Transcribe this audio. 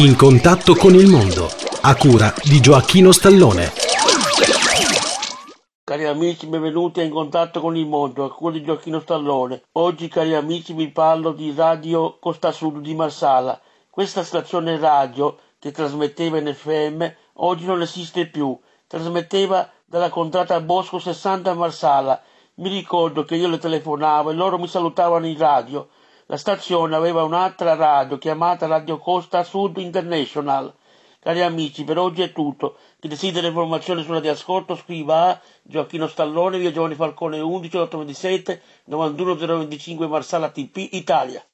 In contatto con il mondo, a cura di Gioacchino Stallone. Cari amici, benvenuti a In contatto con il mondo, a cura di Gioacchino Stallone. Oggi, cari amici, vi parlo di Radio Costa Sud di Marsala. Questa stazione radio che trasmetteva in FM oggi non esiste più. Trasmetteva dalla contratta Bosco 60 a Marsala. Mi ricordo che io le telefonavo e loro mi salutavano in radio. La stazione aveva un'altra radio chiamata Radio Costa Sud International. Cari amici, per oggi è tutto. Chi desidera informazioni sulla di ascolto scriva a Gioacchino Stallone, via Giovanni Falcone 11 827 91 025 Marsala TP Italia.